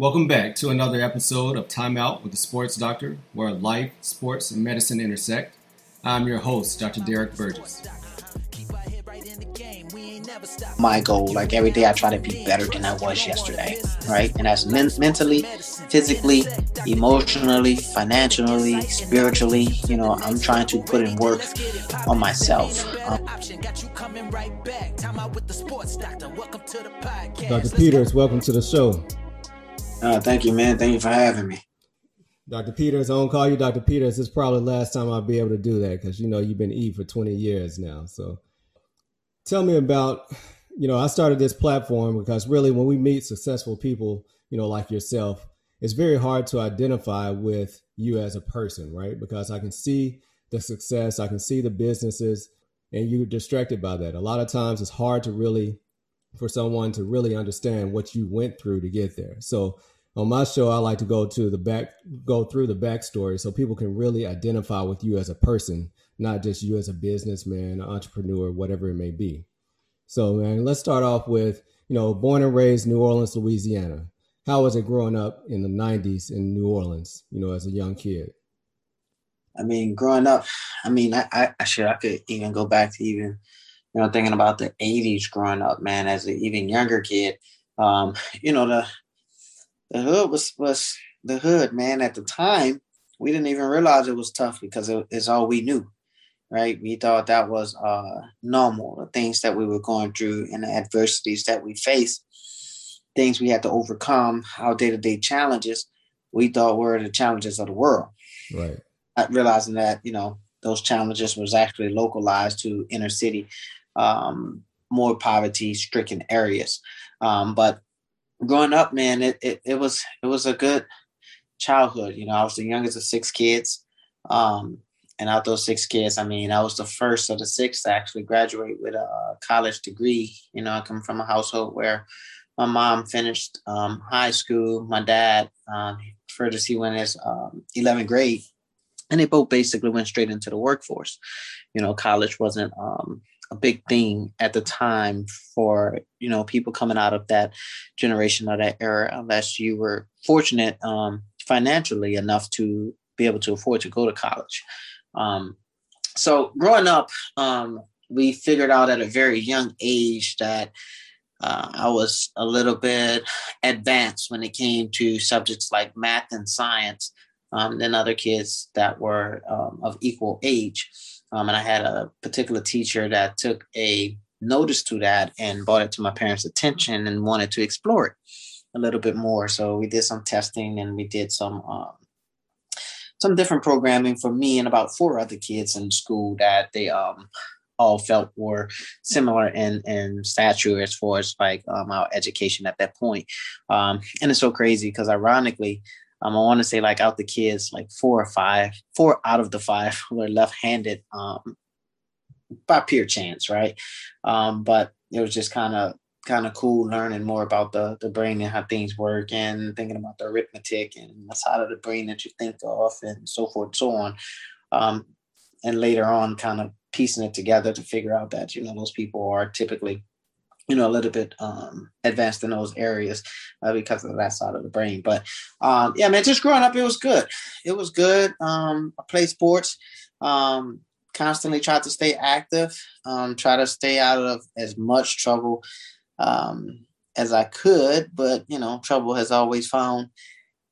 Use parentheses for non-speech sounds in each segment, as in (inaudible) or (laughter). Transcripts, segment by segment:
Welcome back to another episode of Time Out with the Sports Doctor, where life, sports, and medicine intersect. I'm your host, Dr. Derek Burgess. My goal, like every day, I try to be better than I was yesterday, right? And that's men- mentally, physically, emotionally, financially, spiritually. You know, I'm trying to put in work on myself. Um, Dr. Peters, welcome to the show. Uh, thank you, man. Thank you for having me. Dr. Peters, I don't call you Dr. Peters. It's probably the last time I'll be able to do that because you know you've been E for 20 years now. So tell me about, you know, I started this platform because really when we meet successful people, you know, like yourself, it's very hard to identify with you as a person, right? Because I can see the success, I can see the businesses, and you're distracted by that. A lot of times it's hard to really for someone to really understand what you went through to get there. So on my show, I like to go to the back, go through the backstory so people can really identify with you as a person, not just you as a businessman, entrepreneur, whatever it may be. So, man, let's start off with, you know, born and raised New Orleans, Louisiana. How was it growing up in the 90s in New Orleans, you know, as a young kid? I mean, growing up, I mean, I, I, I should, I could even go back to even you know, thinking about the 80s growing up, man, as an even younger kid. Um, you know, the the hood was was the hood, man. At the time, we didn't even realize it was tough because it, it's all we knew, right? We thought that was uh, normal, the things that we were going through and the adversities that we faced, things we had to overcome, our day to day challenges. We thought were the challenges of the world, right? Not realizing that you know those challenges was actually localized to inner city um, more poverty stricken areas. Um, but growing up, man, it, it, it was it was a good childhood. You know, I was the youngest of six kids. Um, and out those six kids, I mean, I was the first of the six to actually graduate with a college degree. You know, I come from a household where my mom finished um, high school. My dad, um, furthest he went his um, 11th grade, and they both basically went straight into the workforce. You know, college wasn't um, a big thing at the time for you know people coming out of that generation or that era unless you were fortunate um, financially enough to be able to afford to go to college um, so growing up um, we figured out at a very young age that uh, I was a little bit advanced when it came to subjects like math and science um, than other kids that were um, of equal age. Um, and I had a particular teacher that took a notice to that and brought it to my parents' attention and wanted to explore it a little bit more. So we did some testing and we did some um, some different programming for me and about four other kids in school that they um, all felt were similar in in stature as far as like um, our education at that point. Um, and it's so crazy because ironically, um, I want to say like out the kids, like four or five, four out of the five (laughs) were left-handed um, by pure chance, right? Um, but it was just kind of kind of cool learning more about the the brain and how things work, and thinking about the arithmetic and the side of the brain that you think of, and so forth, and so on. Um, and later on, kind of piecing it together to figure out that you know those people are typically you know, a little bit um, advanced in those areas uh, because of that side of the brain. But um, yeah, man, just growing up, it was good. It was good. Um, I played sports. Um, constantly tried to stay active. Um, try to stay out of as much trouble um, as I could. But you know, trouble has always found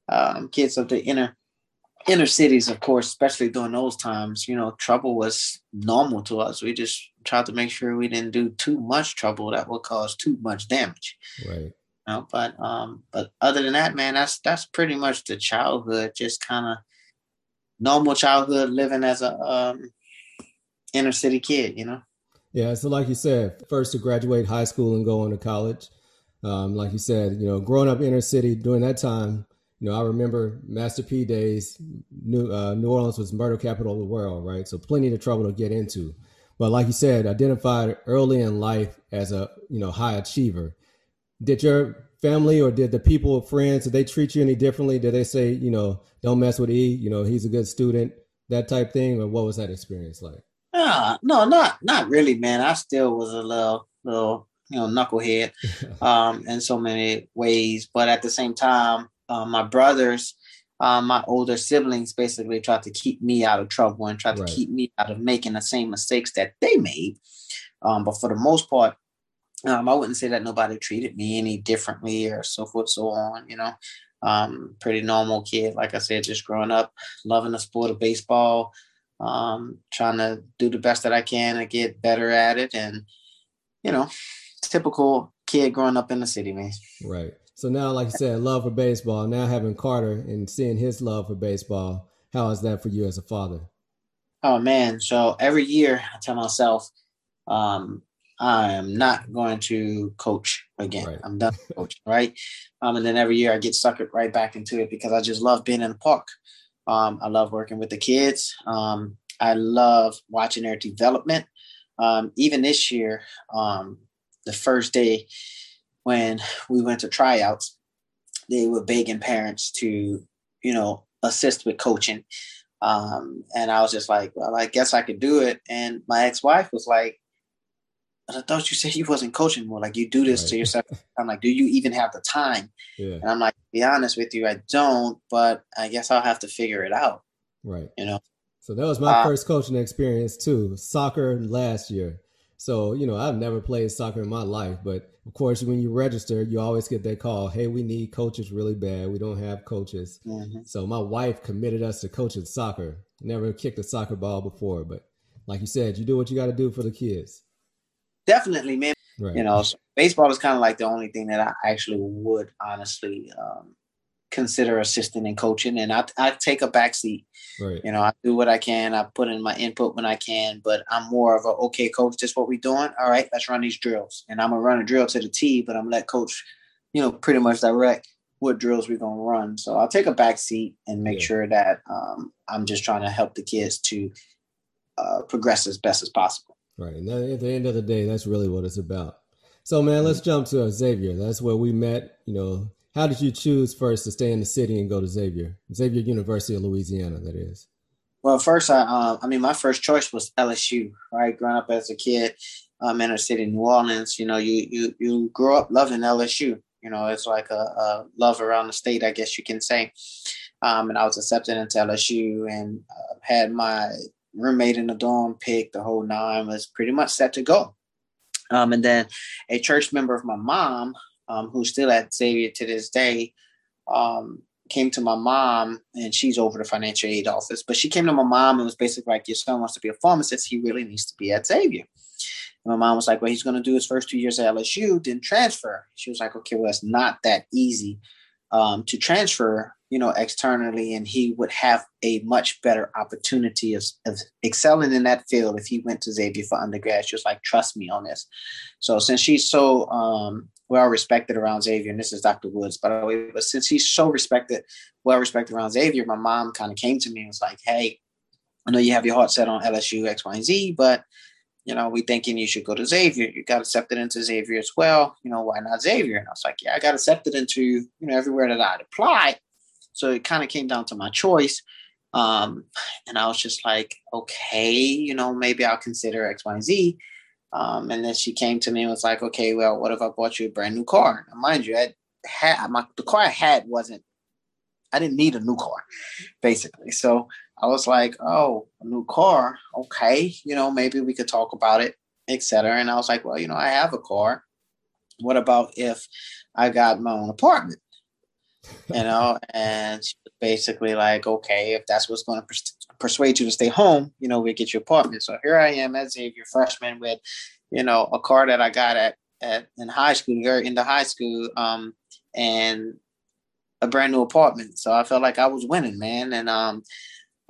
um, kids of the inner inner cities, of course, especially during those times, you know, trouble was normal to us. We just tried to make sure we didn't do too much trouble that would cause too much damage. Right. You know, but um, but other than that, man, that's that's pretty much the childhood. Just kind of normal childhood living as a um, inner city kid. You know. Yeah. So, like you said, first to graduate high school and go on to college. Um, like you said, you know, growing up inner city during that time, you know, I remember Master P days. New uh, New Orleans was murder capital of the world, right? So plenty of trouble to get into. But like you said, identified early in life as a you know high achiever. Did your family or did the people, friends, did they treat you any differently? Did they say, you know, don't mess with E? You know, he's a good student, that type thing, or what was that experience like? Uh, no, not not really, man. I still was a little little you know knucklehead (laughs) um, in so many ways, but at the same time uh, my brothers, um, my older siblings basically tried to keep me out of trouble and tried right. to keep me out of making the same mistakes that they made. Um, but for the most part, um, I wouldn't say that nobody treated me any differently or so forth, so on. You know, um, pretty normal kid, like I said, just growing up, loving the sport of baseball, um, trying to do the best that I can to get better at it, and you know, typical kid growing up in the city, man. Right. So now, like you said, love for baseball. Now having Carter and seeing his love for baseball, how is that for you as a father? Oh man! So every year I tell myself, um, I am not going to coach again. Right. I'm done coaching, right? Um, and then every year I get suckered right back into it because I just love being in the park. Um, I love working with the kids. Um, I love watching their development. Um, even this year, um, the first day when we went to tryouts, they were begging parents to, you know, assist with coaching. Um, and I was just like, well, I guess I could do it. And my ex-wife was like, I thought you said you wasn't coaching more. Like you do this right. to yourself. I'm like, do you even have the time? Yeah. And I'm like, be honest with you, I don't. But I guess I'll have to figure it out. Right. You know. So that was my uh, first coaching experience too. Soccer last year. So you know, I've never played soccer in my life, but of course, when you register, you always get that call. Hey, we need coaches really bad. We don't have coaches. Mm-hmm. So my wife committed us to coaching soccer. Never kicked a soccer ball before, but like you said, you do what you got to do for the kids definitely, man. Right. You know, baseball is kind of like the only thing that I actually would honestly um, consider assisting and coaching, and I, I take a back seat. Right. You know, I do what I can. I put in my input when I can, but I'm more of a okay, coach. This what we're doing. All right, let's run these drills, and I'm gonna run a drill to the T, but I'm let coach, you know, pretty much direct what drills we're gonna run. So I'll take a back seat and make yeah. sure that um, I'm just trying to help the kids to uh, progress as best as possible. Right. And at the end of the day, that's really what it's about. So, man, let's jump to Xavier. That's where we met. You know, how did you choose first to stay in the city and go to Xavier? Xavier University of Louisiana, that is. Well, first, I, uh, I mean, my first choice was LSU. Right, growing up as a kid, um, in the city, New Orleans. You know, you you you grow up loving LSU. You know, it's like a, a love around the state, I guess you can say. Um, and I was accepted into LSU and uh, had my roommate in the dorm picked the whole nine was pretty much set to go. Um, and then a church member of my mom, um, who's still at Xavier to this day, um, came to my mom and she's over the financial aid office. But she came to my mom and was basically like, Your son wants to be a pharmacist. He really needs to be at Xavier. And my mom was like, Well, he's going to do his first two years at LSU, then transfer. She was like, Okay, well, it's not that easy um, to transfer you know, externally, and he would have a much better opportunity of, of excelling in that field if he went to Xavier for undergrad. She was like, trust me on this. So since she's so um, well respected around Xavier, and this is Dr. Woods, by the way, but since he's so respected, well respected around Xavier, my mom kind of came to me and was like, hey, I know you have your heart set on LSU, X, Y, and Z, but you know, we thinking you should go to Xavier. You got accepted into Xavier as well. You know, why not Xavier? And I was like, yeah, I got accepted into, you know, everywhere that I'd applied. So it kind of came down to my choice. Um, and I was just like, okay, you know, maybe I'll consider X, Y, and Z. Um, and then she came to me and was like, okay, well, what if I bought you a brand new car? Now, mind you, I had my the car I had wasn't. I didn't need a new car, basically. So I was like, oh, a new car, okay, you know, maybe we could talk about it, etc. And I was like, well, you know, I have a car. What about if I got my own apartment? You know, and she was basically like, okay, if that's what's going to pers- persuade you to stay home, you know, we get your apartment. So here I am as Xavier freshman with, you know, a car that I got at at in high school, very into high school, um, and a brand new apartment. So I felt like I was winning, man. And um,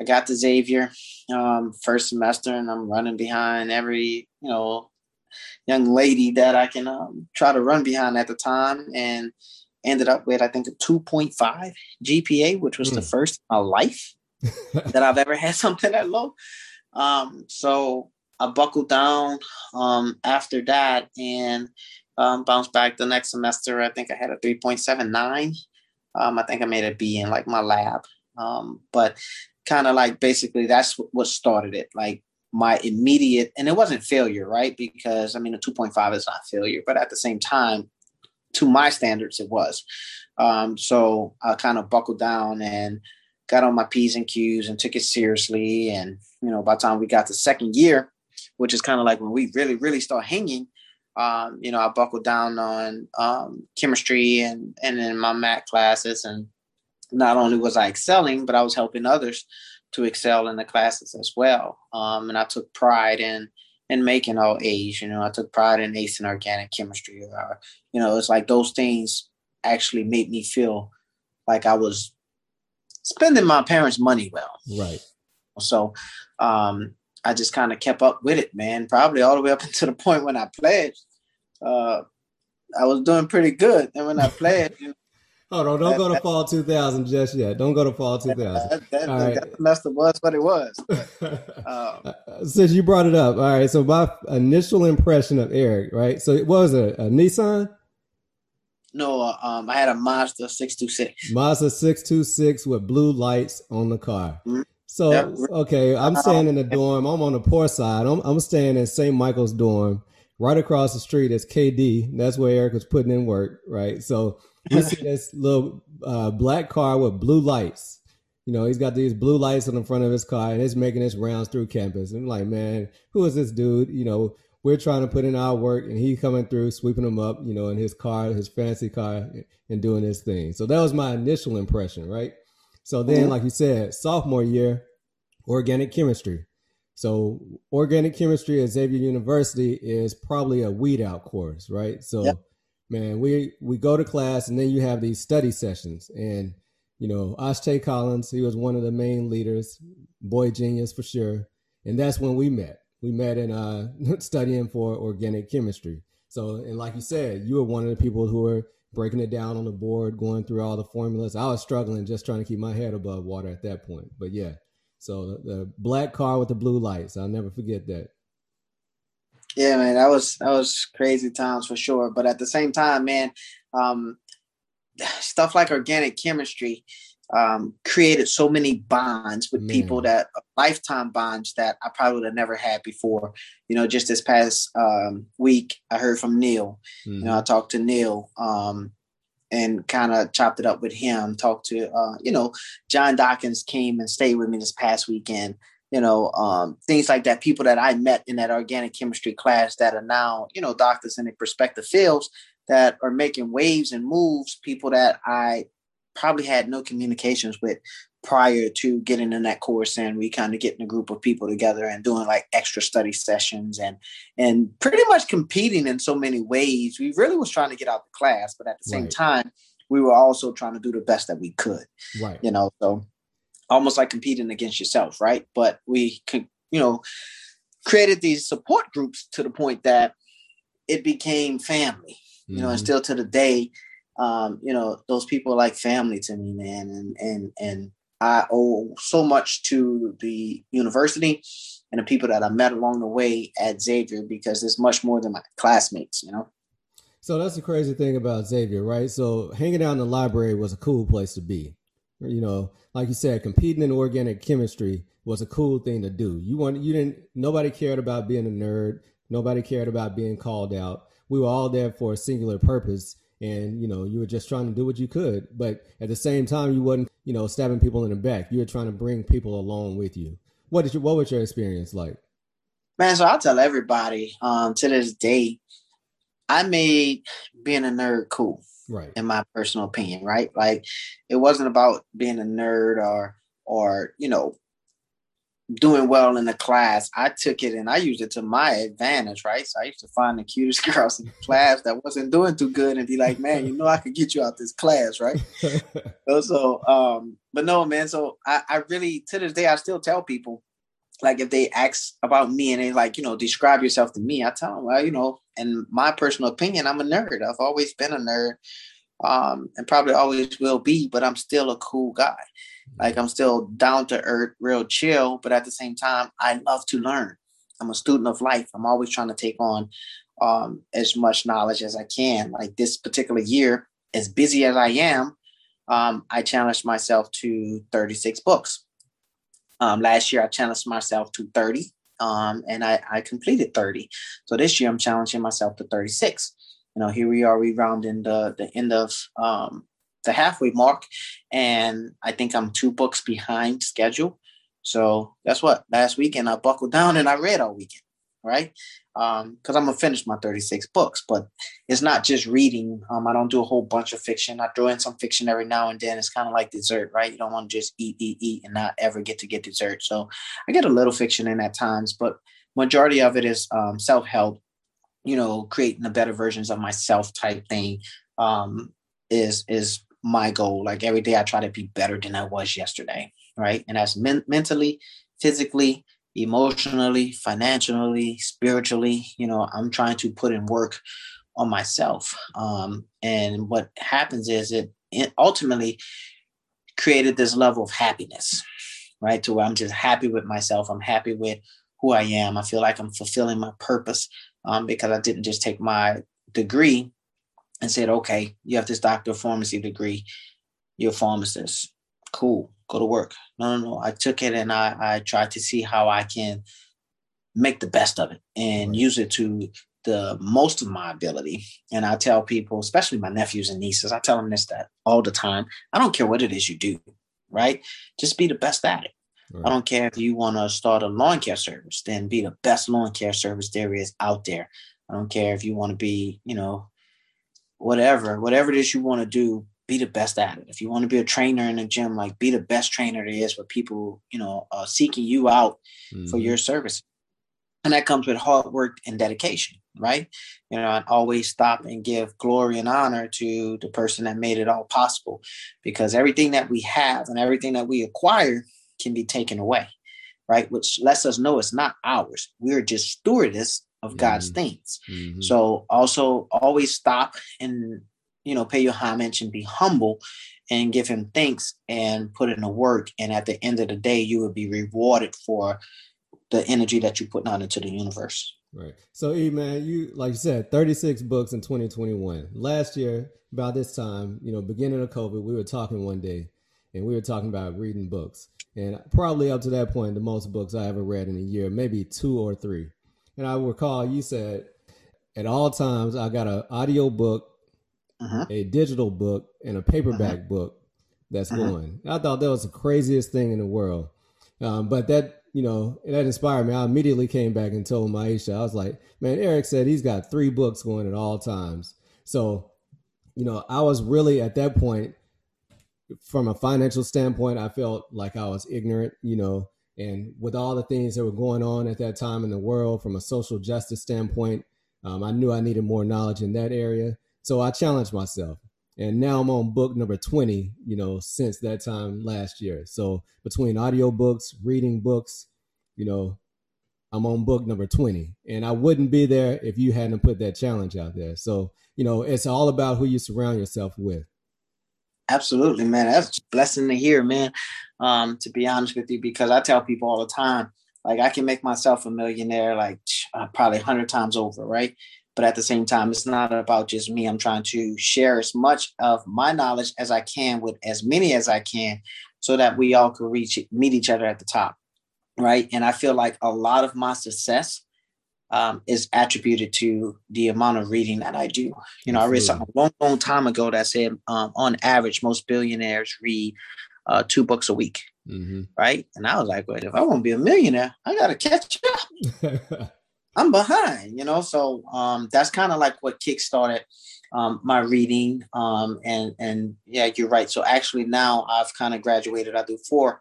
I got to Xavier um, first semester, and I'm running behind every, you know, young lady that I can um, try to run behind at the time, and ended up with I think a 2.5 GPA, which was mm. the hmm. first in my life (laughs) that I've ever had (laughs) something that low. Um, so I buckled down um, after that and um, bounced back the next semester. I think I had a 3.79. Um, I think I made a B in like my lab. Um, but kind of like basically that's what started it. Like my immediate, and it wasn't failure, right? Because I mean, a 2.5 is not failure, but at the same time, to my standards, it was. Um, so I kind of buckled down and got on my P's and Q's and took it seriously. And, you know, by the time we got to second year, which is kind of like when we really, really start hanging, um, you know, I buckled down on um, chemistry and, and in my math classes. And not only was I excelling, but I was helping others to excel in the classes as well. Um, and I took pride in, in making all A's, you know, I took pride in ace in organic chemistry. Or, you know, it's like those things actually made me feel like I was spending my parents' money well. Right. So um, I just kind of kept up with it, man. Probably all the way up (laughs) until the point when I pledged. Uh, I was doing pretty good, and when I pledged, Hold on, don't that, go to fall 2000 just yet. Don't go to fall 2000. That, that, all right. that must have was what it was. But, (laughs) um, Since you brought it up, all right. So my initial impression of Eric, right? So it was a, a Nissan. No, uh, um, I had a Mazda 626. Mazda 626 with blue lights on the car. Mm-hmm. So, okay, I'm uh-huh. staying in the dorm. I'm on the poor side. I'm, I'm staying in St. Michael's dorm. Right across the street is KD. That's where Eric was putting in work, right? So (laughs) you see this little uh, black car with blue lights. You know, he's got these blue lights on the front of his car and he's making his rounds through campus. And I'm like, man, who is this dude? You know, we're trying to put in our work and he coming through sweeping them up you know in his car his fancy car and doing his thing so that was my initial impression right so then mm-hmm. like you said sophomore year organic chemistry so organic chemistry at xavier university is probably a weed out course right so yep. Man we we go to class and then you have these study sessions and you know Ashtay Collins he was one of the main leaders boy genius for sure and that's when we met we met in uh, (laughs) studying for organic chemistry. So, and like you said, you were one of the people who were breaking it down on the board, going through all the formulas. I was struggling just trying to keep my head above water at that point. But yeah, so the, the black car with the blue lights, I'll never forget that. Yeah, man, that was that was crazy times for sure. But at the same time, man, um, (sighs) stuff like organic chemistry, um, created so many bonds with Man. people that lifetime bonds that I probably would have never had before. You know, just this past um, week, I heard from Neil. Mm-hmm. You know, I mm-hmm. talked to Neil um, and kind of chopped it up with him. Talked to, uh, you know, John Dawkins came and stayed with me this past weekend. You know, um, things like that. People that I met in that organic chemistry class that are now, you know, doctors in their prospective fields that are making waves and moves. People that I probably had no communications with prior to getting in that course and we kind of getting a group of people together and doing like extra study sessions and and pretty much competing in so many ways we really was trying to get out the class but at the same right. time we were also trying to do the best that we could right you know so almost like competing against yourself right but we could you know created these support groups to the point that it became family you mm-hmm. know and mm-hmm. still to the day um, you know, those people are like family to me, man. And and and I owe so much to the university and the people that I met along the way at Xavier because it's much more than my classmates, you know. So that's the crazy thing about Xavier, right? So hanging out in the library was a cool place to be. You know, like you said, competing in organic chemistry was a cool thing to do. You want you didn't nobody cared about being a nerd, nobody cared about being called out. We were all there for a singular purpose and you know you were just trying to do what you could. But at the same time you wasn't you know stabbing people in the back. You were trying to bring people along with you. What did you what was your experience like? Man so i'll tell everybody um to this day i made being a nerd cool right in my personal opinion right like it wasn't about being a nerd or or you know doing well in the class, I took it and I used it to my advantage, right? So I used to find the cutest (laughs) girls in the class that wasn't doing too good and be like, man, you know, I could get you out this class, right? so, (laughs) so, um, but no, man. So I, I really, to this day, I still tell people, like, if they ask about me and they like, you know, describe yourself to me, I tell them, well, you know, in my personal opinion, I'm a nerd. I've always been a nerd, um, and probably always will be, but I'm still a cool guy. Like I'm still down to earth, real chill, but at the same time, I love to learn. I'm a student of life. I'm always trying to take on um, as much knowledge as I can. Like this particular year, as busy as I am, um, I challenged myself to 36 books. Um, last year, I challenged myself to 30, um, and I, I completed 30. So this year, I'm challenging myself to 36. you know, here we are, we rounding the the end of um, the halfway mark, and I think I'm two books behind schedule. So guess what? Last weekend I buckled down and I read all weekend, right? Because um, I'm gonna finish my 36 books, but it's not just reading. Um, I don't do a whole bunch of fiction. I throw in some fiction every now and then. It's kind of like dessert, right? You don't want to just eat, eat, eat, and not ever get to get dessert. So I get a little fiction in at times, but majority of it is um, self help. You know, creating the better versions of myself type thing um, is is my goal. Like every day, I try to be better than I was yesterday, right? And that's men- mentally, physically, emotionally, financially, spiritually. You know, I'm trying to put in work on myself. Um, and what happens is it, ultimately created this level of happiness, right? To where I'm just happy with myself. I'm happy with who I am. I feel like I'm fulfilling my purpose um, because I didn't just take my degree and said, okay, you have this doctor of pharmacy degree, you're a pharmacist. Cool, go to work. No, no, no. I took it and I, I tried to see how I can make the best of it and use it to the most of my ability. And I tell people, especially my nephews and nieces, I tell them this that all the time. I don't care what it is you do, right? Just be the best at it. Right. I don't care if you want to start a lawn care service, then be the best lawn care service there is out there. I don't care if you want to be, you know, whatever, whatever it is you want to do, be the best at it. If you want to be a trainer in the gym, like be the best trainer there is for people, you know, uh, seeking you out mm-hmm. for your service. And that comes with hard work and dedication, right? You know, and always stop and give glory and honor to the person that made it all possible because everything that we have and everything that we acquire can be taken away, right? Which lets us know it's not ours. We're just stewardess of God's mm-hmm. things. Mm-hmm. So also always stop and you know pay your homage and be humble and give him thanks and put in the work. And at the end of the day, you will be rewarded for the energy that you put out into the universe. Right. So, E man, you like you said, 36 books in 2021. Last year, about this time, you know, beginning of COVID, we were talking one day and we were talking about reading books. And probably up to that point, the most books I ever read in a year, maybe two or three. And I recall you said at all times I got an audio book, uh-huh. a digital book, and a paperback uh-huh. book that's uh-huh. going. I thought that was the craziest thing in the world. Um, but that, you know, that inspired me. I immediately came back and told Maisha, I was like, man, Eric said he's got three books going at all times. So, you know, I was really at that point, from a financial standpoint, I felt like I was ignorant, you know, and with all the things that were going on at that time in the world from a social justice standpoint, um, I knew I needed more knowledge in that area. So I challenged myself. And now I'm on book number 20, you know, since that time last year. So between audiobooks, reading books, you know, I'm on book number 20. And I wouldn't be there if you hadn't put that challenge out there. So, you know, it's all about who you surround yourself with. Absolutely, man. That's a blessing to hear, man. Um, to be honest with you, because I tell people all the time, like I can make myself a millionaire like (tsk) uh, probably hundred times over, right? But at the same time, it's not about just me. I'm trying to share as much of my knowledge as I can with as many as I can, so that we all can reach meet each other at the top, right? And I feel like a lot of my success um, is attributed to the amount of reading that I do. You know, I read something a long, long time ago that said, um, on average, most billionaires read uh, two books a week, mm-hmm. right? And I was like, wait, if I want to be a millionaire, I got to catch up. (laughs) I'm behind, you know. So um, that's kind of like what kickstarted um, my reading. Um, and and yeah, you're right. So actually, now I've kind of graduated. I do four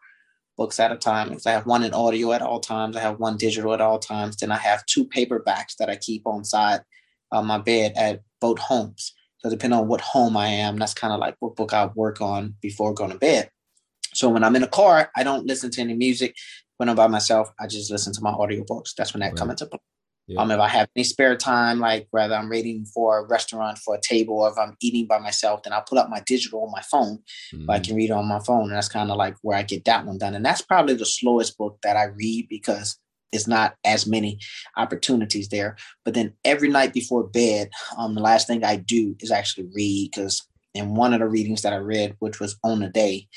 books at a time. Because I have one in audio at all times, I have one digital at all times. Then I have two paperbacks that I keep on side my bed at both homes. So depending on what home I am, that's kind of like what book I work on before going to bed. So when I'm in a car, I don't listen to any music. When I'm by myself, I just listen to my audiobooks. That's when that right. comes into play. Yeah. Um, if I have any spare time, like whether I'm waiting for a restaurant for a table or if I'm eating by myself, then I'll pull up my digital on my phone. Mm-hmm. I can read on my phone. And that's kind of like where I get that one done. And that's probably the slowest book that I read because it's not as many opportunities there. But then every night before bed, um, the last thing I do is actually read because in one of the readings that I read, which was On a Day,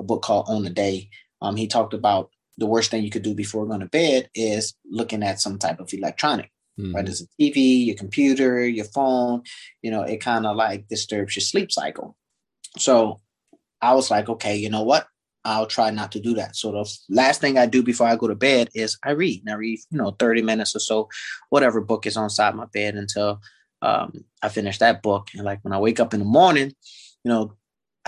a book called On a Day, um, he talked about the worst thing you could do before going to bed is looking at some type of electronic. mm-hmm. right? It's a TV, your computer, your phone, you know, it kind of like disturbs your sleep cycle. So I was like, okay, you know what? I'll try not to do that. So the last thing I do before I go to bed is I read. And I read, you know, 30 minutes or so, whatever book is on side my bed until um, I finish that book. And like when I wake up in the morning, you know,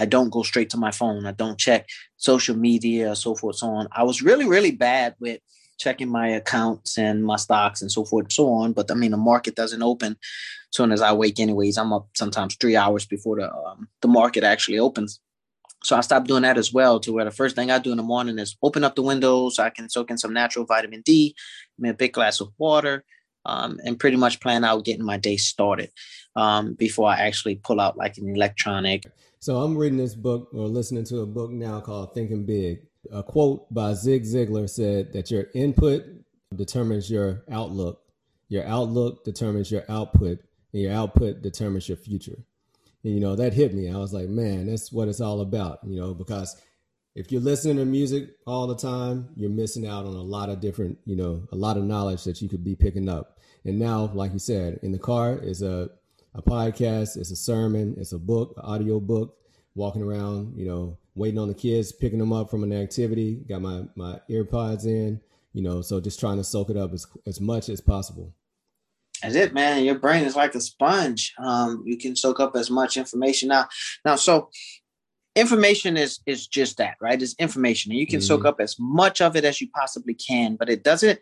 I don't go straight to my phone. I don't check social media, so forth, so on. I was really, really bad with checking my accounts and my stocks and so forth, so on. But I mean, the market doesn't open as soon as I wake, anyways. I'm up sometimes three hours before the um, the market actually opens. So I stopped doing that as well. To where the first thing I do in the morning is open up the windows. So I can soak in some natural vitamin D, me a big glass of water, um, and pretty much plan out getting my day started um, before I actually pull out like an electronic. So I'm reading this book or listening to a book now called Thinking Big. A quote by Zig Ziglar said that your input determines your outlook, your outlook determines your output, and your output determines your future. And, you know, that hit me. I was like, man, that's what it's all about, you know, because if you're listening to music all the time, you're missing out on a lot of different, you know, a lot of knowledge that you could be picking up. And now, like you said, in the car is a, a podcast, it's a sermon, it's a book, audio book, walking around, you know, waiting on the kids, picking them up from an activity, got my, my earpods in, you know, so just trying to soak it up as, as much as possible. That's it, man. Your brain is like a sponge. Um, you can soak up as much information now. Now, so information is is just that, right? It's information, and you can mm-hmm. soak up as much of it as you possibly can, but it doesn't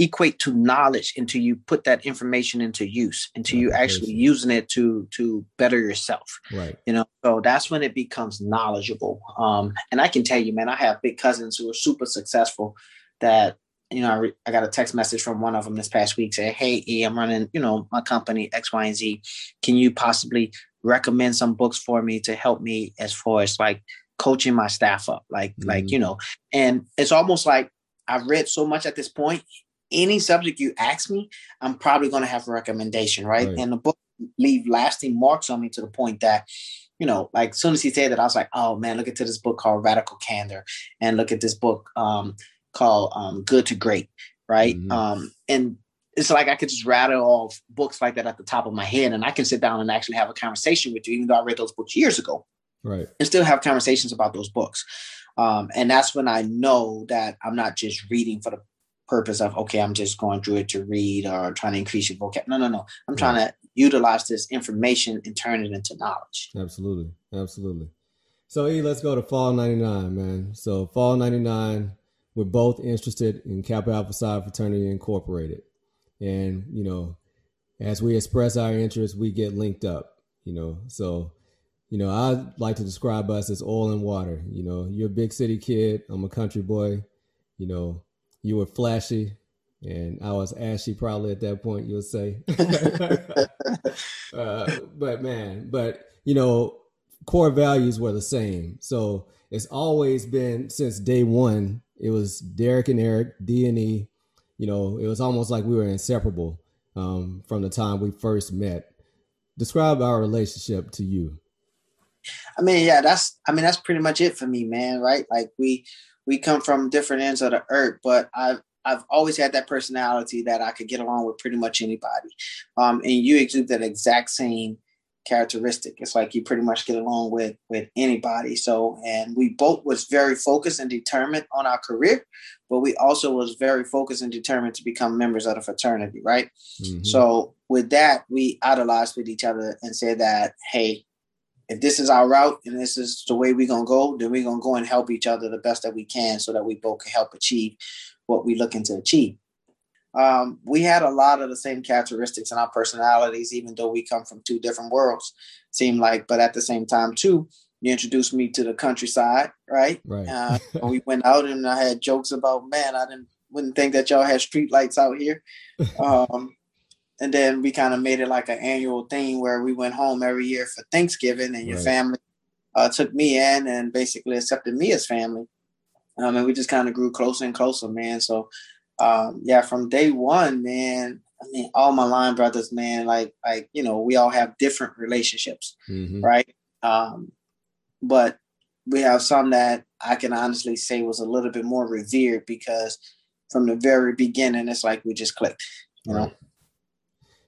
equate to knowledge until you put that information into use, until you actually using it to to better yourself. Right. You know, so that's when it becomes knowledgeable. Um, and I can tell you, man, I have big cousins who are super successful that you know, I, re- I, got a text message from one of them this past week saying, Hey, E, I'm running, you know, my company X, Y, and Z. Can you possibly recommend some books for me to help me as far as like coaching my staff up? Like, mm-hmm. like, you know, and it's almost like I've read so much at this point. Any subject you ask me, I'm probably going to have a recommendation, right? right? And the book leave lasting marks on me to the point that, you know, like as soon as he said that, I was like, oh man, look into this book called Radical Candor, and look at this book, um, called um, Good to Great, right? Mm-hmm. Um, and it's like I could just rattle off books like that at the top of my head, and I can sit down and actually have a conversation with you, even though I read those books years ago, right? And still have conversations about those books. Um, and that's when I know that I'm not just reading for the purpose of okay, I'm just going through it to read or trying to increase your vocab. No, no, no. I'm right. trying to utilize this information and turn it into knowledge. Absolutely, absolutely. So E, let's go to fall '99, man. So fall '99 we're both interested in Kappa Alpha Psi Fraternity Incorporated. And, you know, as we express our interests, we get linked up, you know. So, you know, I like to describe us as oil and water. You know, you're a big city kid, I'm a country boy. You know, you were flashy, and I was ashy probably at that point, you'll say. (laughs) uh, but man, but, you know, core values were the same. So it's always been since day one it was Derek and Eric, D and E. You know, it was almost like we were inseparable um, from the time we first met. Describe our relationship to you. I mean, yeah, that's I mean that's pretty much it for me, man. Right? Like we we come from different ends of the earth, but I've I've always had that personality that I could get along with pretty much anybody. Um, and you exude that exact same characteristic. It's like you pretty much get along with with anybody. So, and we both was very focused and determined on our career, but we also was very focused and determined to become members of the fraternity, right? Mm-hmm. So, with that, we idolized with each other and said that, hey, if this is our route and this is the way we're gonna go, then we're gonna go and help each other the best that we can, so that we both can help achieve what we're looking to achieve um, we had a lot of the same characteristics in our personalities, even though we come from two different worlds. Seem like, but at the same time, too, you introduced me to the countryside, right? Right. Uh, we went out and I had jokes about, man, I didn't wouldn't think that y'all had street lights out here. (laughs) Um, and then we kind of made it like an annual thing where we went home every year for Thanksgiving, and your right. family uh, took me in and basically accepted me as family. Um, and we just kind of grew closer and closer, man. So um, yeah, from day one, man. I mean, all my line brothers, man. Like, like you know, we all have different relationships, mm-hmm. right? Um, but we have some that I can honestly say was a little bit more revered because from the very beginning, it's like we just clicked, you know.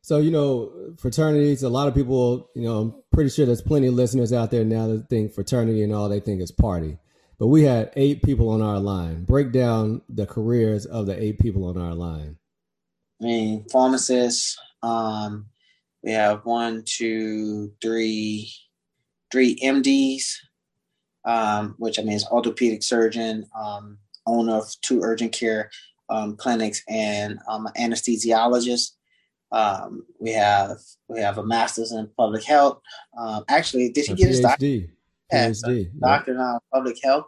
So, you know, fraternities, a lot of people, you know, I'm pretty sure there's plenty of listeners out there now that think fraternity and all they think is party. But we had eight people on our line. Break down the careers of the eight people on our line. I mean, pharmacists, um, we have one, two, three, three MDs, um, which I mean is orthopedic surgeon, um, owner of two urgent care um, clinics, and um, anesthesiologist. Um, we have we have a master's in public health. Um, actually, did he a get PhD. his doctorate? Yeah, PhD, doctor in public health.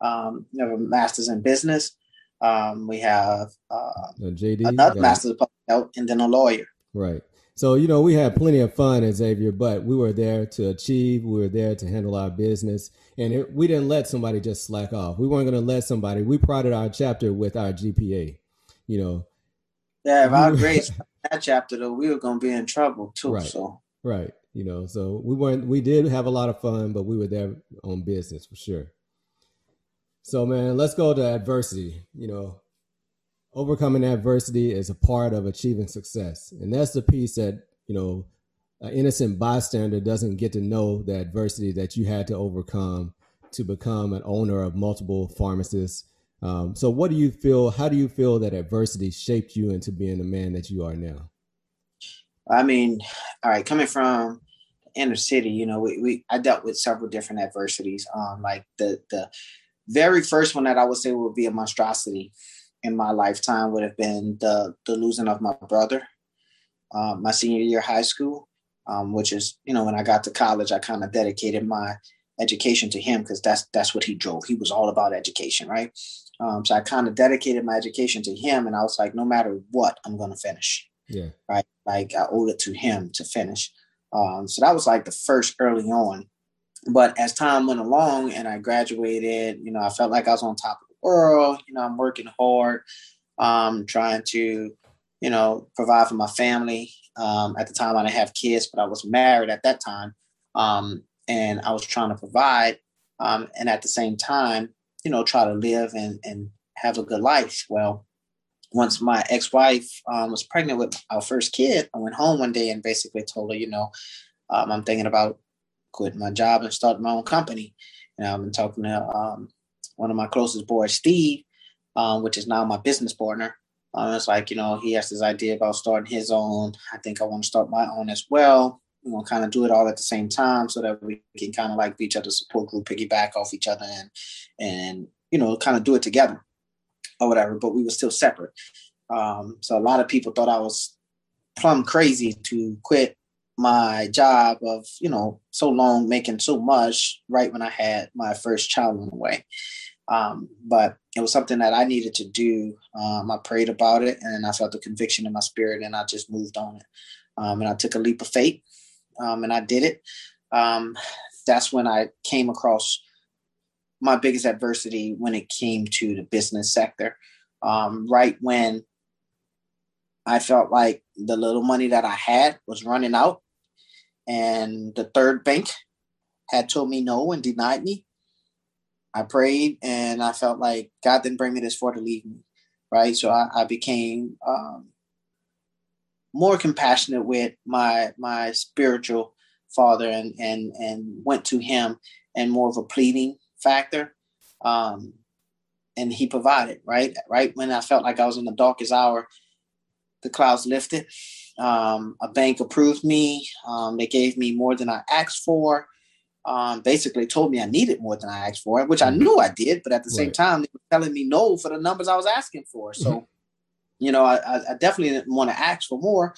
Um, we have a master's in business. Um, we have uh, JD, another master's in public health, and then a lawyer. Right. So you know, we had plenty of fun at Xavier, but we were there to achieve. We were there to handle our business, and it, we didn't let somebody just slack off. We weren't going to let somebody. We prided our chapter with our GPA. You know. Yeah, if our (laughs) grades that chapter though, we were going to be in trouble too. Right. So. Right. You know, so we weren't. We did have a lot of fun, but we were there on business for sure. So man, let's go to adversity. You know, overcoming adversity is a part of achieving success. And that's the piece that, you know, an innocent bystander doesn't get to know the adversity that you had to overcome to become an owner of multiple pharmacies. Um, so, what do you feel? How do you feel that adversity shaped you into being the man that you are now? I mean, all right, coming from inner city, you know, we, we I dealt with several different adversities. Um, like the the very first one that I would say would be a monstrosity in my lifetime would have been the the losing of my brother, um, my senior year high school, um, which is you know when I got to college, I kind of dedicated my education to him because that's that's what he drove. He was all about education, right? Um, so I kind of dedicated my education to him, and I was like, no matter what, I'm going to finish. Yeah. Right. Like I owed it to him to finish. Um, so that was like the first early on. But as time went along and I graduated, you know, I felt like I was on top of world. You know, I'm working hard, um, trying to, you know, provide for my family. Um, at the time, I didn't have kids, but I was married at that time, um, and I was trying to provide, um, and at the same time, you know, try to live and and have a good life. Well, once my ex-wife um, was pregnant with our first kid, I went home one day and basically told her, you know, um, I'm thinking about quitting my job and starting my own company. And I've been talking to um, one of my closest boys, Steve, um, which is now my business partner. Um, it's like, you know, he has this idea about starting his own. I think I want to start my own as well. We want to kind of do it all at the same time so that we can kind of like be each other's support group, piggyback off each other and, and, you know, kind of do it together or whatever, but we were still separate. Um, so a lot of people thought I was plumb crazy to quit my job of, you know, so long making so much right when I had my first child on the way. Um, but it was something that I needed to do. Um, I prayed about it and I felt the conviction in my spirit and I just moved on it. Um, and I took a leap of faith um, and I did it. Um, that's when I came across my biggest adversity when it came to the business sector. Um, right when I felt like the little money that I had was running out and the third bank had told me no and denied me I prayed and I felt like God didn't bring me this far to leave me, right? So I, I became um, more compassionate with my my spiritual father and and and went to him and more of a pleading factor. Um, and he provided, right? Right when I felt like I was in the darkest hour, the clouds lifted. Um, a bank approved me. Um, they gave me more than I asked for um, basically told me I needed more than I asked for, which I mm-hmm. knew I did, but at the same right. time, they were telling me no for the numbers I was asking for. So, mm-hmm. you know, I, I, definitely didn't want to ask for more.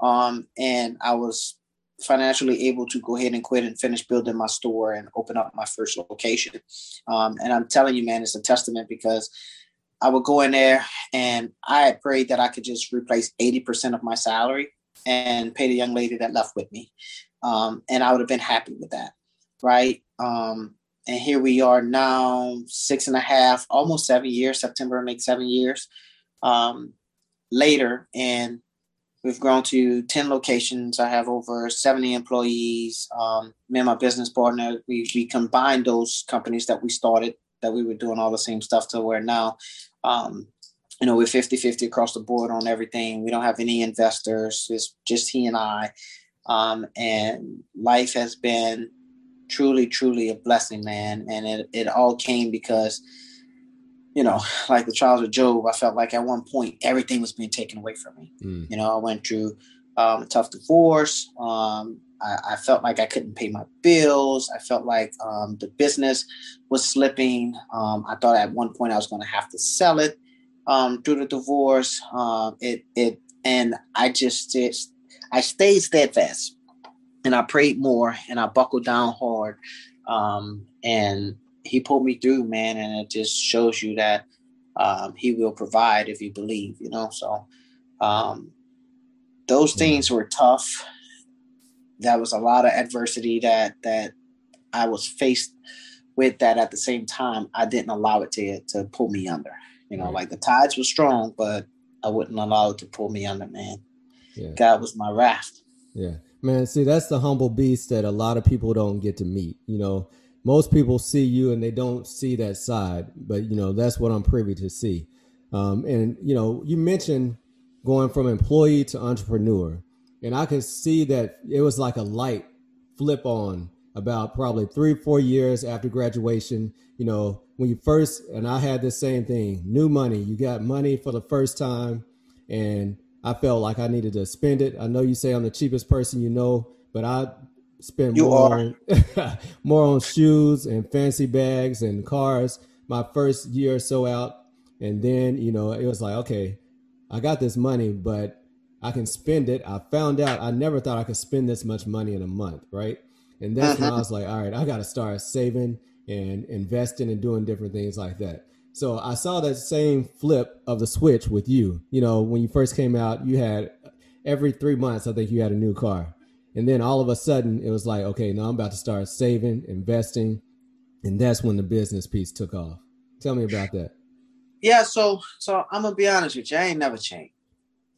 Um, and I was financially able to go ahead and quit and finish building my store and open up my first location. Um, and I'm telling you, man, it's a testament because I would go in there and I had prayed that I could just replace 80% of my salary and pay the young lady that left with me. Um, and I would have been happy with that right? Um, and here we are now, six and a half, almost seven years. September makes seven years um, later, and we've grown to ten locations. I have over seventy employees. Um, me and my business partner, we we combined those companies that we started that we were doing all the same stuff to where now um, you know, we're 50 50 across the board on everything. We don't have any investors, it's just he and I. Um, and life has been truly, truly a blessing, man. And it, it all came because, you know, like the trials of Job, I felt like at one point everything was being taken away from me. Mm. You know, I went through um, tough divorce. Um, I, I, felt like I couldn't pay my bills. I felt like um, the business was slipping. Um, I thought at one point I was going to have to sell it um, through the divorce. Uh, it it and I just it, I stayed steadfast, and I prayed more, and I buckled down hard, um, and He pulled me through, man. And it just shows you that um, He will provide if you believe, you know. So um, those things were tough. That was a lot of adversity that that I was faced with. That at the same time, I didn't allow it to to pull me under. You know, right. like the tides were strong, but I wouldn't allow it to pull me under, man. Yeah. God was my raft. Yeah. Man, see, that's the humble beast that a lot of people don't get to meet. You know, most people see you and they don't see that side, but you know, that's what I'm privy to see. Um, and you know, you mentioned going from employee to entrepreneur, and I could see that it was like a light flip on about probably three, four years after graduation. You know, when you first and I had the same thing, new money. You got money for the first time, and I felt like I needed to spend it. I know you say I'm the cheapest person you know, but I spent you more on, (laughs) more on shoes and fancy bags and cars my first year or so out, and then you know it was like okay, I got this money, but I can spend it. I found out I never thought I could spend this much money in a month, right? And that's when I uh-huh. was like, all right, I got to start saving and investing and doing different things like that. So I saw that same flip of the switch with you. You know, when you first came out, you had every three months, I think you had a new car. And then all of a sudden, it was like, okay, now I'm about to start saving, investing. And that's when the business piece took off. Tell me about that. Yeah, so so I'm gonna be honest with you. I ain't never changed.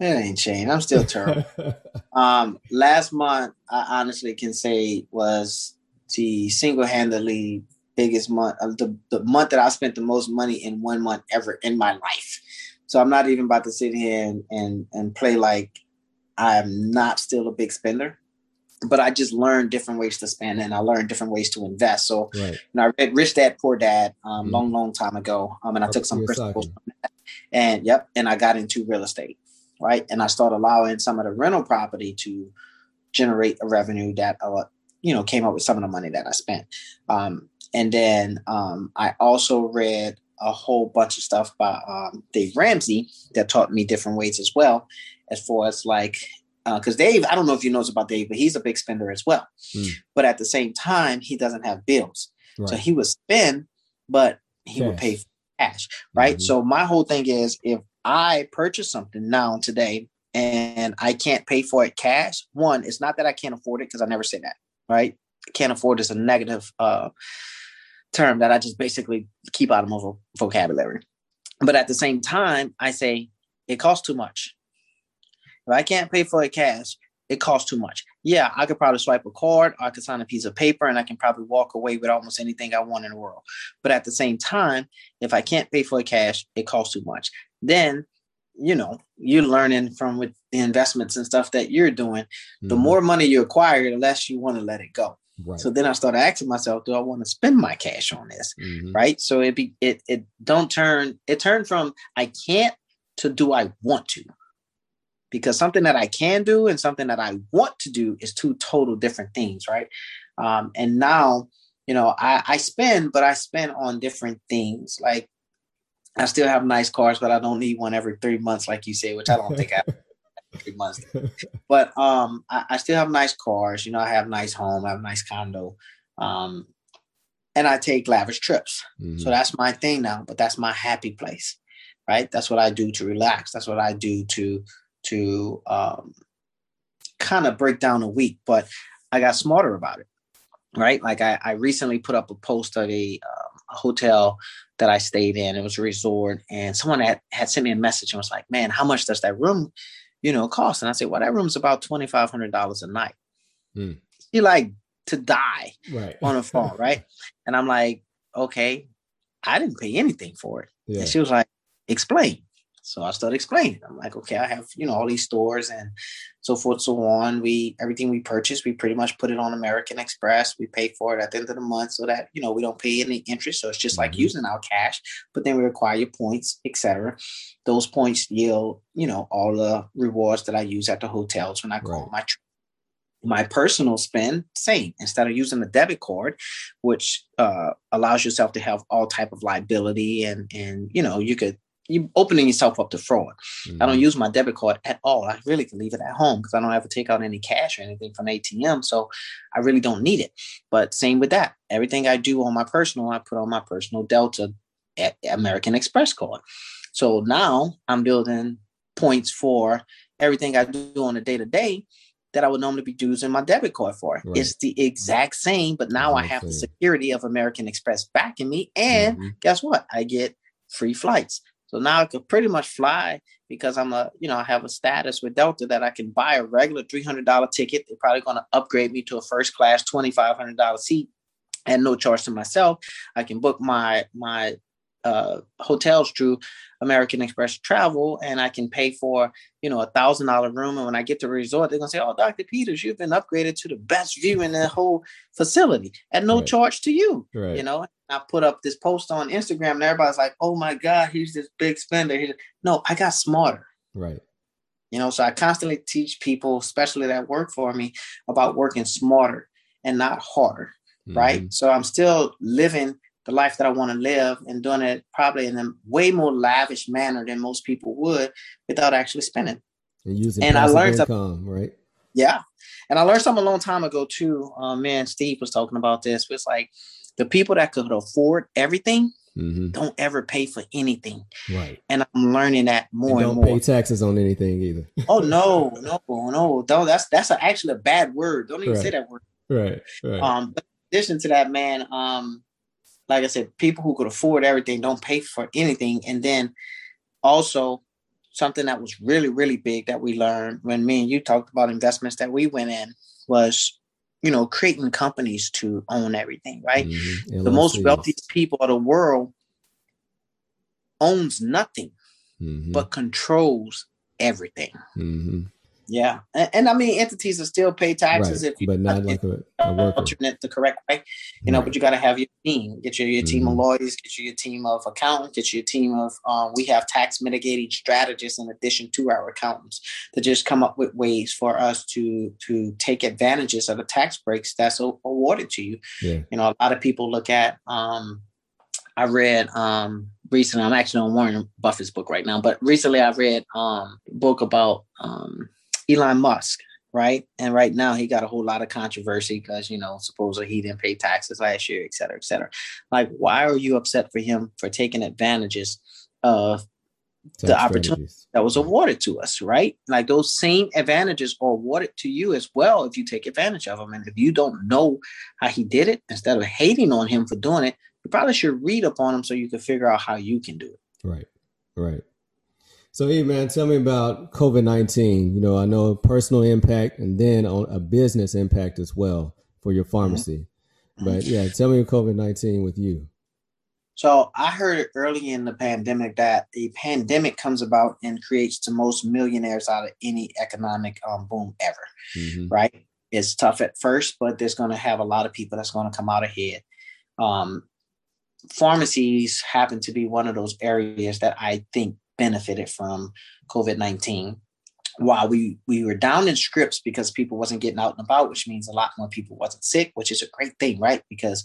It ain't changed. I'm still terrible. (laughs) um, last month, I honestly can say was the single-handedly biggest month, of the, the month that I spent the most money in one month ever in my life. So I'm not even about to sit here and, and, and play like I'm not still a big spender, but I just learned different ways to spend and I learned different ways to invest. So right. you know, I read Rich Dad Poor Dad um, mm long, long time ago. Um, and I took some principles and yep. And I got into real estate. Right. And I started allowing some of the rental property to generate a revenue that, uh, you know, came up with some of the money that I spent. Um, and then um, I also read a whole bunch of stuff by um, Dave Ramsey that taught me different ways as well, as far as like, because uh, Dave, I don't know if you know about Dave, but he's a big spender as well. Mm. But at the same time, he doesn't have bills. Right. So he would spend, but he cash. would pay cash, right? Mm-hmm. So my whole thing is if I purchase something now today and I can't pay for it cash, one, it's not that I can't afford it because I never say that, right? Can't afford is a negative uh, term that I just basically keep out of my vocabulary. But at the same time, I say it costs too much. If I can't pay for it cash, it costs too much. Yeah, I could probably swipe a card, I could sign a piece of paper, and I can probably walk away with almost anything I want in the world. But at the same time, if I can't pay for it cash, it costs too much. Then, you know, you're learning from with the investments and stuff that you're doing. Mm-hmm. The more money you acquire, the less you want to let it go. Right. So then I started asking myself, do I want to spend my cash on this? Mm-hmm. Right. So it be it it don't turn it turned from I can't to do I want to. Because something that I can do and something that I want to do is two total different things, right? Um, and now, you know, I, I spend, but I spend on different things. Like I still have nice cars, but I don't need one every three months, like you say, which I don't think I three (laughs) months. (laughs) but um, I, I, still have nice cars. You know, I have nice home. I have a nice condo. Um, and I take lavish trips. Mm-hmm. So that's my thing now. But that's my happy place, right? That's what I do to relax. That's what I do to to um, kind of break down a week. But I got smarter about it, right? Like I, I recently put up a post of a, um, a hotel that I stayed in. It was a resort, and someone had, had sent me a message and was like, "Man, how much does that room you know, cost. And I said, well, that room's about twenty five hundred dollars a night. Mm. You're like to die right. on a phone, right? (laughs) And I'm like, okay, I didn't pay anything for it. Yeah. And she was like, explain. So I started explaining. I'm like, okay, I have, you know, all these stores and so forth, so on. We everything we purchase, we pretty much put it on American Express. We pay for it at the end of the month so that, you know, we don't pay any interest. So it's just mm-hmm. like using our cash, but then we require your points, etc. Those points yield, you know, all the rewards that I use at the hotels when I go right. my trip my personal spend same instead of using a debit card which uh, allows yourself to have all type of liability and and you know you could you opening yourself up to fraud. Mm-hmm. I don't mm-hmm. use my debit card at all. I really can leave it at home because I don't have to take out any cash or anything from ATM. So I really don't need it. But same with that. Everything I do on my personal, I put on my personal Delta American Express card. So now I'm building points for everything I do on a day to day that I would normally be using my debit card for. Right. It's the exact same, but now I have the security of American Express backing me. And mm-hmm. guess what? I get free flights. So now I could pretty much fly because I'm a, you know, I have a status with Delta that I can buy a regular $300 ticket. They're probably going to upgrade me to a first class $2,500 seat and no charge to myself. I can book my, my uh, hotels through American Express Travel, and I can pay for you know a thousand dollar room. And when I get to the resort, they're gonna say, "Oh, Doctor Peters, you've been upgraded to the best view in the whole facility at no right. charge to you." Right. You know, I put up this post on Instagram, and everybody's like, "Oh my God, he's this big spender." He's... No, I got smarter. Right. You know, so I constantly teach people, especially that work for me, about working smarter and not harder. Mm-hmm. Right. So I'm still living the life that I want to live and doing it probably in a way more lavish manner than most people would without actually spending. And using and I learned income, right? Yeah. And I learned something a long time ago too. Um, man, Steve was talking about this. It's like the people that could afford everything mm-hmm. don't ever pay for anything. Right. And I'm learning that more and, don't more. pay taxes on anything either. (laughs) oh no, no, no. Don't that's that's a, actually a bad word. Don't even right. say that word. Right. Right. Um, but in addition to that, man, um, like I said, people who could afford everything don't pay for anything. And then also something that was really, really big that we learned when me and you talked about investments that we went in was, you know, creating companies to own everything, right? Mm-hmm. The most wealthiest people of the world owns nothing mm-hmm. but controls everything. Mm-hmm. Yeah, and, and, I mean entities will still pay taxes right. if you but not like a, a it the correct way, you know. Right. But you got to have your team. Get your, your team mm-hmm. of lawyers. Get you your team of accountants. Get your team of. Um, we have tax mitigating strategists in addition to our accountants to just come up with ways for us to to take advantages of the tax breaks that's awarded to you. Yeah. You know, a lot of people look at. Um, I read um recently. I'm actually on Warren Buffett's book right now, but recently I read um book about um Elon Musk, right? And right now he got a whole lot of controversy because you know supposedly he didn't pay taxes last year, et cetera, et cetera. Like, why are you upset for him for taking advantages of the opportunity that was awarded to us, right? Like those same advantages are awarded to you as well if you take advantage of them. And if you don't know how he did it, instead of hating on him for doing it, you probably should read up on him so you can figure out how you can do it. Right. Right. So, hey, man, tell me about COVID 19. You know, I know personal impact and then on a business impact as well for your pharmacy. Mm-hmm. But yeah, tell me COVID 19 with you. So, I heard early in the pandemic that a pandemic comes about and creates the most millionaires out of any economic um, boom ever, mm-hmm. right? It's tough at first, but there's going to have a lot of people that's going to come out ahead. Um, pharmacies happen to be one of those areas that I think benefited from COVID 19 while we we were down in scripts because people wasn't getting out and about which means a lot more people wasn't sick which is a great thing right? Because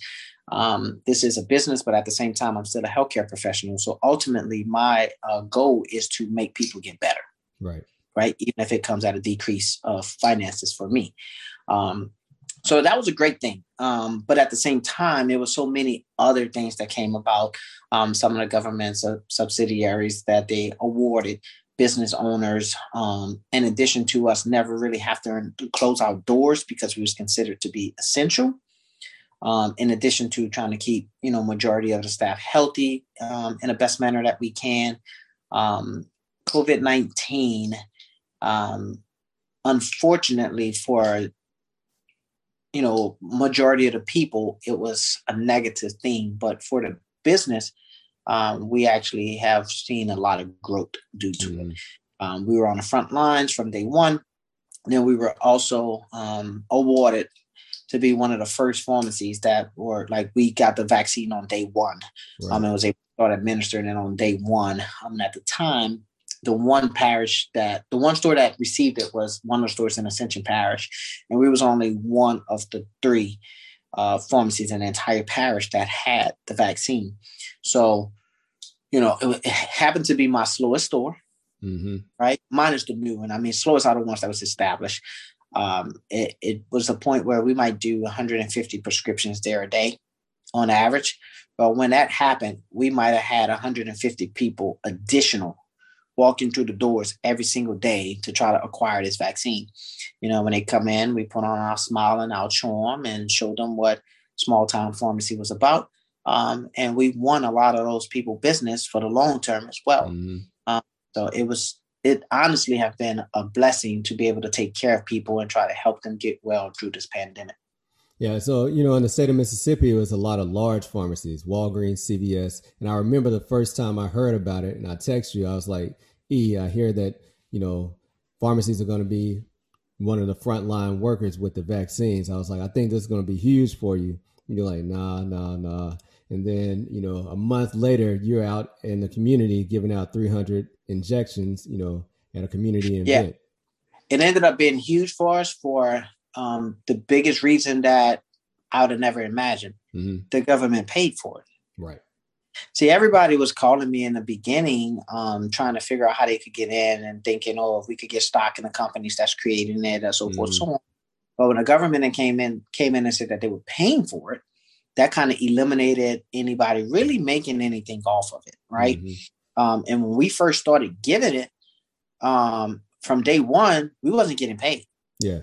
um, this is a business but at the same time i'm still a healthcare professional. So ultimately my uh, goal is to make people get better. Right. Right? Even if it comes at a decrease of finances for me. Um, so that was a great thing. Um, but at the same time, there were so many other things that came about. Um, some of the government's uh, subsidiaries that they awarded business owners, um, in addition to us never really have to close our doors because we was considered to be essential. Um, in addition to trying to keep, you know, majority of the staff healthy um, in the best manner that we can. Um, COVID nineteen, unfortunately for you know majority of the people it was a negative thing but for the business um, we actually have seen a lot of growth due to mm-hmm. it. Um, we were on the front lines from day one. Then we were also um, awarded to be one of the first pharmacies that were like we got the vaccine on day one. Right. Um, and was able to start administering it on day one. Um, at the time, the one parish that the one store that received it was one of the stores in Ascension Parish, and we was only one of the three uh, pharmacies in the entire parish that had the vaccine. So, you know, it, it happened to be my slowest store, mm-hmm. right? Minus the new one. I mean, slowest out of the ones that was established. Um, it, it was a point where we might do 150 prescriptions there a day on average. But when that happened, we might have had 150 people additional walking through the doors every single day to try to acquire this vaccine. You know, when they come in, we put on our smile and our charm and show them what small town pharmacy was about. Um, and we won a lot of those people business for the long term as well. Mm-hmm. Um, so it was, it honestly have been a blessing to be able to take care of people and try to help them get well through this pandemic. Yeah, so you know, in the state of Mississippi, it was a lot of large pharmacies, Walgreens, CVS, and I remember the first time I heard about it, and I text you, I was like, "E, I hear that you know pharmacies are going to be one of the frontline workers with the vaccines." I was like, "I think this is going to be huge for you." And you're like, "Nah, nah, nah." And then you know, a month later, you're out in the community giving out 300 injections, you know, at a community event. Yeah. It ended up being huge for us for um, the biggest reason that I would have never imagined. Mm-hmm. The government paid for it. Right. See, everybody was calling me in the beginning, um, trying to figure out how they could get in and thinking, oh, if we could get stock in the companies that's creating it and so mm-hmm. forth, so on. But when the government came in, came in and said that they were paying for it, that kind of eliminated anybody really making anything off of it, right? Mm-hmm. Um, and when we first started giving it, um, from day one, we wasn't getting paid. Yeah.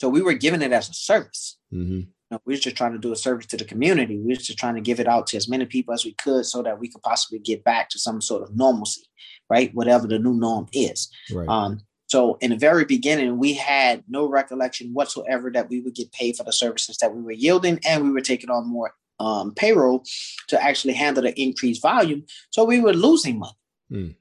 So we were giving it as a service. Mm-hmm. Know, we were just trying to do a service to the community. We were just trying to give it out to as many people as we could so that we could possibly get back to some sort of normalcy, right? Whatever the new norm is. Right. Um, so in the very beginning, we had no recollection whatsoever that we would get paid for the services that we were yielding, and we were taking on more um, payroll to actually handle the increased volume. So we were losing money. Mm.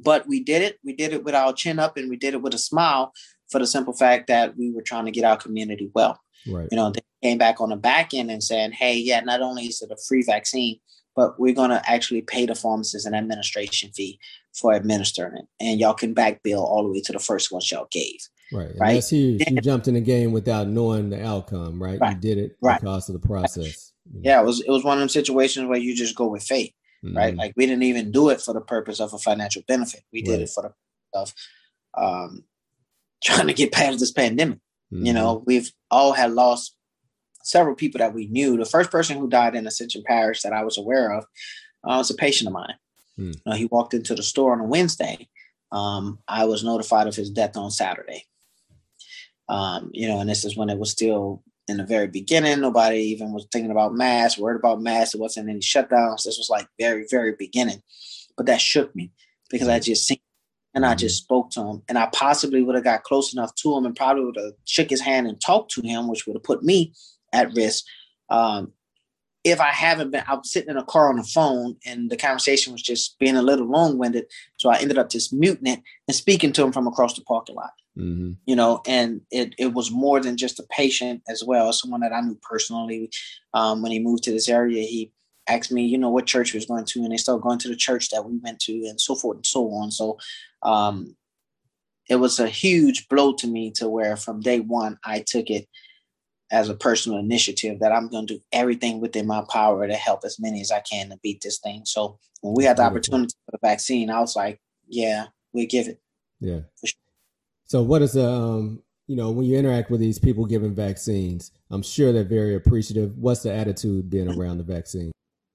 But we did it. We did it with our chin up, and we did it with a smile for the simple fact that we were trying to get our community well. Right. You know, they came back on the back end and saying, hey, yeah, not only is it a free vaccine, but we're going to actually pay the pharmacist an administration fee for administering it. And y'all can back bill all the way to the first one y'all gave. Right. And right. That's huge. You jumped in the game without knowing the outcome, right? right. You did it right. because of the process. Yeah, it was it was one of them situations where you just go with faith. Mm-hmm. Right. Like we didn't even do it for the purpose of a financial benefit. We did right. it for the of um, trying to get past this pandemic. Mm-hmm. You know, we've all had lost several people that we knew. The first person who died in Ascension Parish that I was aware of uh, was a patient of mine. Mm. Uh, he walked into the store on a Wednesday. Um, I was notified of his death on Saturday. Um, you know, and this is when it was still in the very beginning. Nobody even was thinking about masks, worried about masks. It wasn't any shutdowns. This was like very, very beginning. But that shook me because I just seen and I just spoke to him. And I possibly would have got close enough to him and probably would have shook his hand and talked to him, which would have put me at risk. Um, if I haven't been, I was sitting in a car on the phone and the conversation was just being a little long winded. So I ended up just muting it and speaking to him from across the parking lot. Mm-hmm. You know, and it, it was more than just a patient as well, someone that I knew personally. Um, when he moved to this area, he asked me, you know, what church was going to, and they started going to the church that we went to, and so forth and so on. So um, it was a huge blow to me to where from day one I took it as a personal initiative that I'm going to do everything within my power to help as many as I can to beat this thing. So when we had the opportunity for the vaccine, I was like, yeah, we give it. Yeah. Sure. So what is the um, you know, when you interact with these people giving vaccines, I'm sure they're very appreciative. What's the attitude being around the vaccine?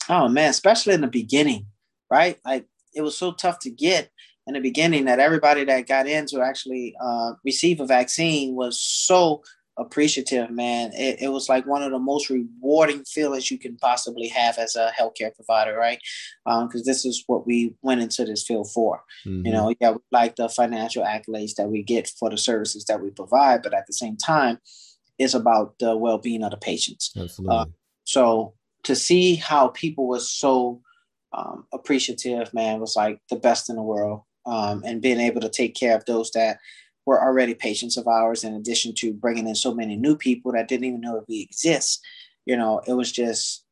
Oh man, especially in the beginning, right? Like it was so tough to get in the beginning that everybody that got in to actually uh, receive a vaccine was so appreciative, man. It, it, was like one of the most rewarding feelings you can possibly have as a healthcare provider, right? Because um, this is what we went into this field for. Mm-hmm. You know, yeah, we like the financial accolades that we get for the services that we provide, but at the same time, it's about the well-being of the patients. Absolutely. Uh, so to see how people were so um, appreciative, man, was like the best in the world. Um, and being able to take care of those that were already patients of ours, in addition to bringing in so many new people that didn't even know that we exist. You know, it was just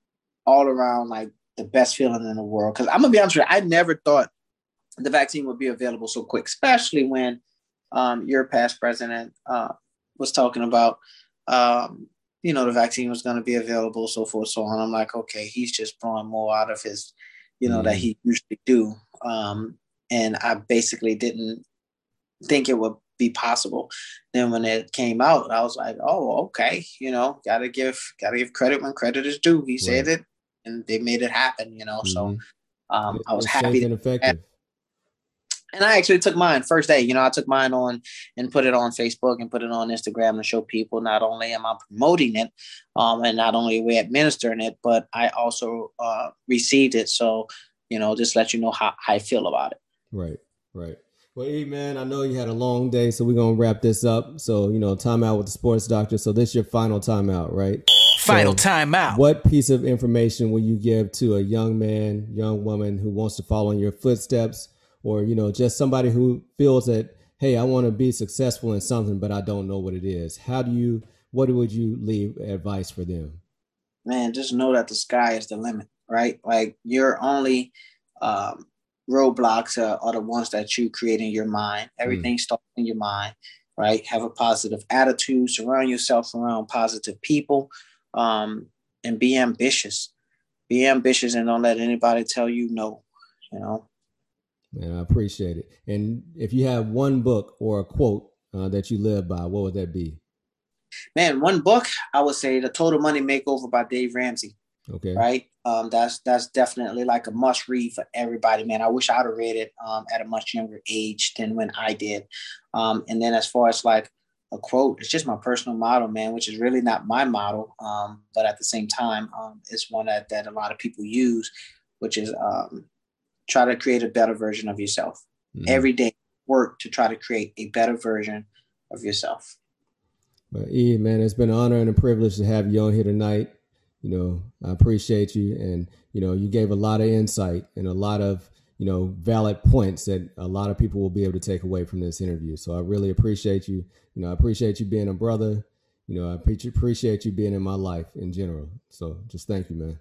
all around like the best feeling in the world. Because I'm gonna be honest with you, I never thought the vaccine would be available so quick, especially when um, your past president uh, was talking about, um, you know, the vaccine was going to be available, so forth, so on. I'm like, okay, he's just blowing more out of his, you know, mm-hmm. that he usually do. Um, and I basically didn't think it would be possible. Then when it came out, I was like, oh, okay, you know, gotta give gotta give credit when credit is due. He right. said it, and they made it happen. You know, mm-hmm. so um, I was happy. Effective and I actually took mine first day. You know, I took mine on and put it on Facebook and put it on Instagram to show people not only am I promoting it, um, and not only are we administering it, but I also uh, received it. So, you know, just let you know how, how I feel about it. Right, right. Well, E man, I know you had a long day, so we're gonna wrap this up. So, you know, time out with the sports doctor. So this is your final time out, right? Final so time out. What piece of information will you give to a young man, young woman who wants to follow in your footsteps? Or you know just somebody who feels that hey i want to be successful in something but i don't know what it is. How do you what would you leave advice for them? Man just know that the sky is the limit right? Like your only um, roadblocks are, are, the ones that you create in your mind. Mm. everything mm. starts in your mind right? Have a positive attitude surround yourself around positive people um, and be ambitious. Be ambitious and don't let anybody tell you no you know Man, I appreciate it. And if you have one book or a quote uh, that you live by, what would that be? Man, one book I would say "The Total Money Makeover" by Dave Ramsey. Okay. Right. Um, that's that's definitely like a must read for everybody, man. I wish I'd have read it um, at a much younger age than when I did. Um, and then as far as like a quote, it's just my personal model, man, which is really not my model, um, but at the same time, um, it's one that that a lot of people use, which is um, try to create a better version of yourself. Mm-hmm. Every day, work to try to create a better version of yourself. Well, E, man, it's been an honor and a privilege to have you on here tonight. You know, I appreciate you, and you know, you gave a lot of insight and a lot of you know valid points that a lot of people will be able to take away from this interview. So I really appreciate you. You know, I appreciate you being a brother. You know, I appreciate you being in my life in general. So just thank you, man.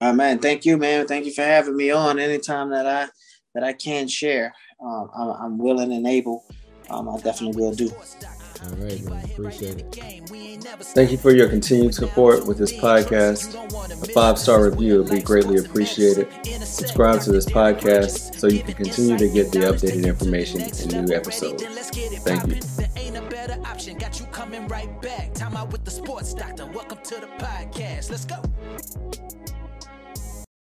Uh, man, thank you, man. Thank you for having me on. Anytime that I that I can share, um, I'm, I'm, willing and able. Um, I definitely will do. All right, man. Appreciate it. Thank you for your continued support with this podcast. A five star review would be greatly appreciated. Subscribe to this podcast so you can continue to get the updated information and new episodes. Thank you. Got you coming right back. Time out with the sports doctor. Welcome to the podcast. Let's go.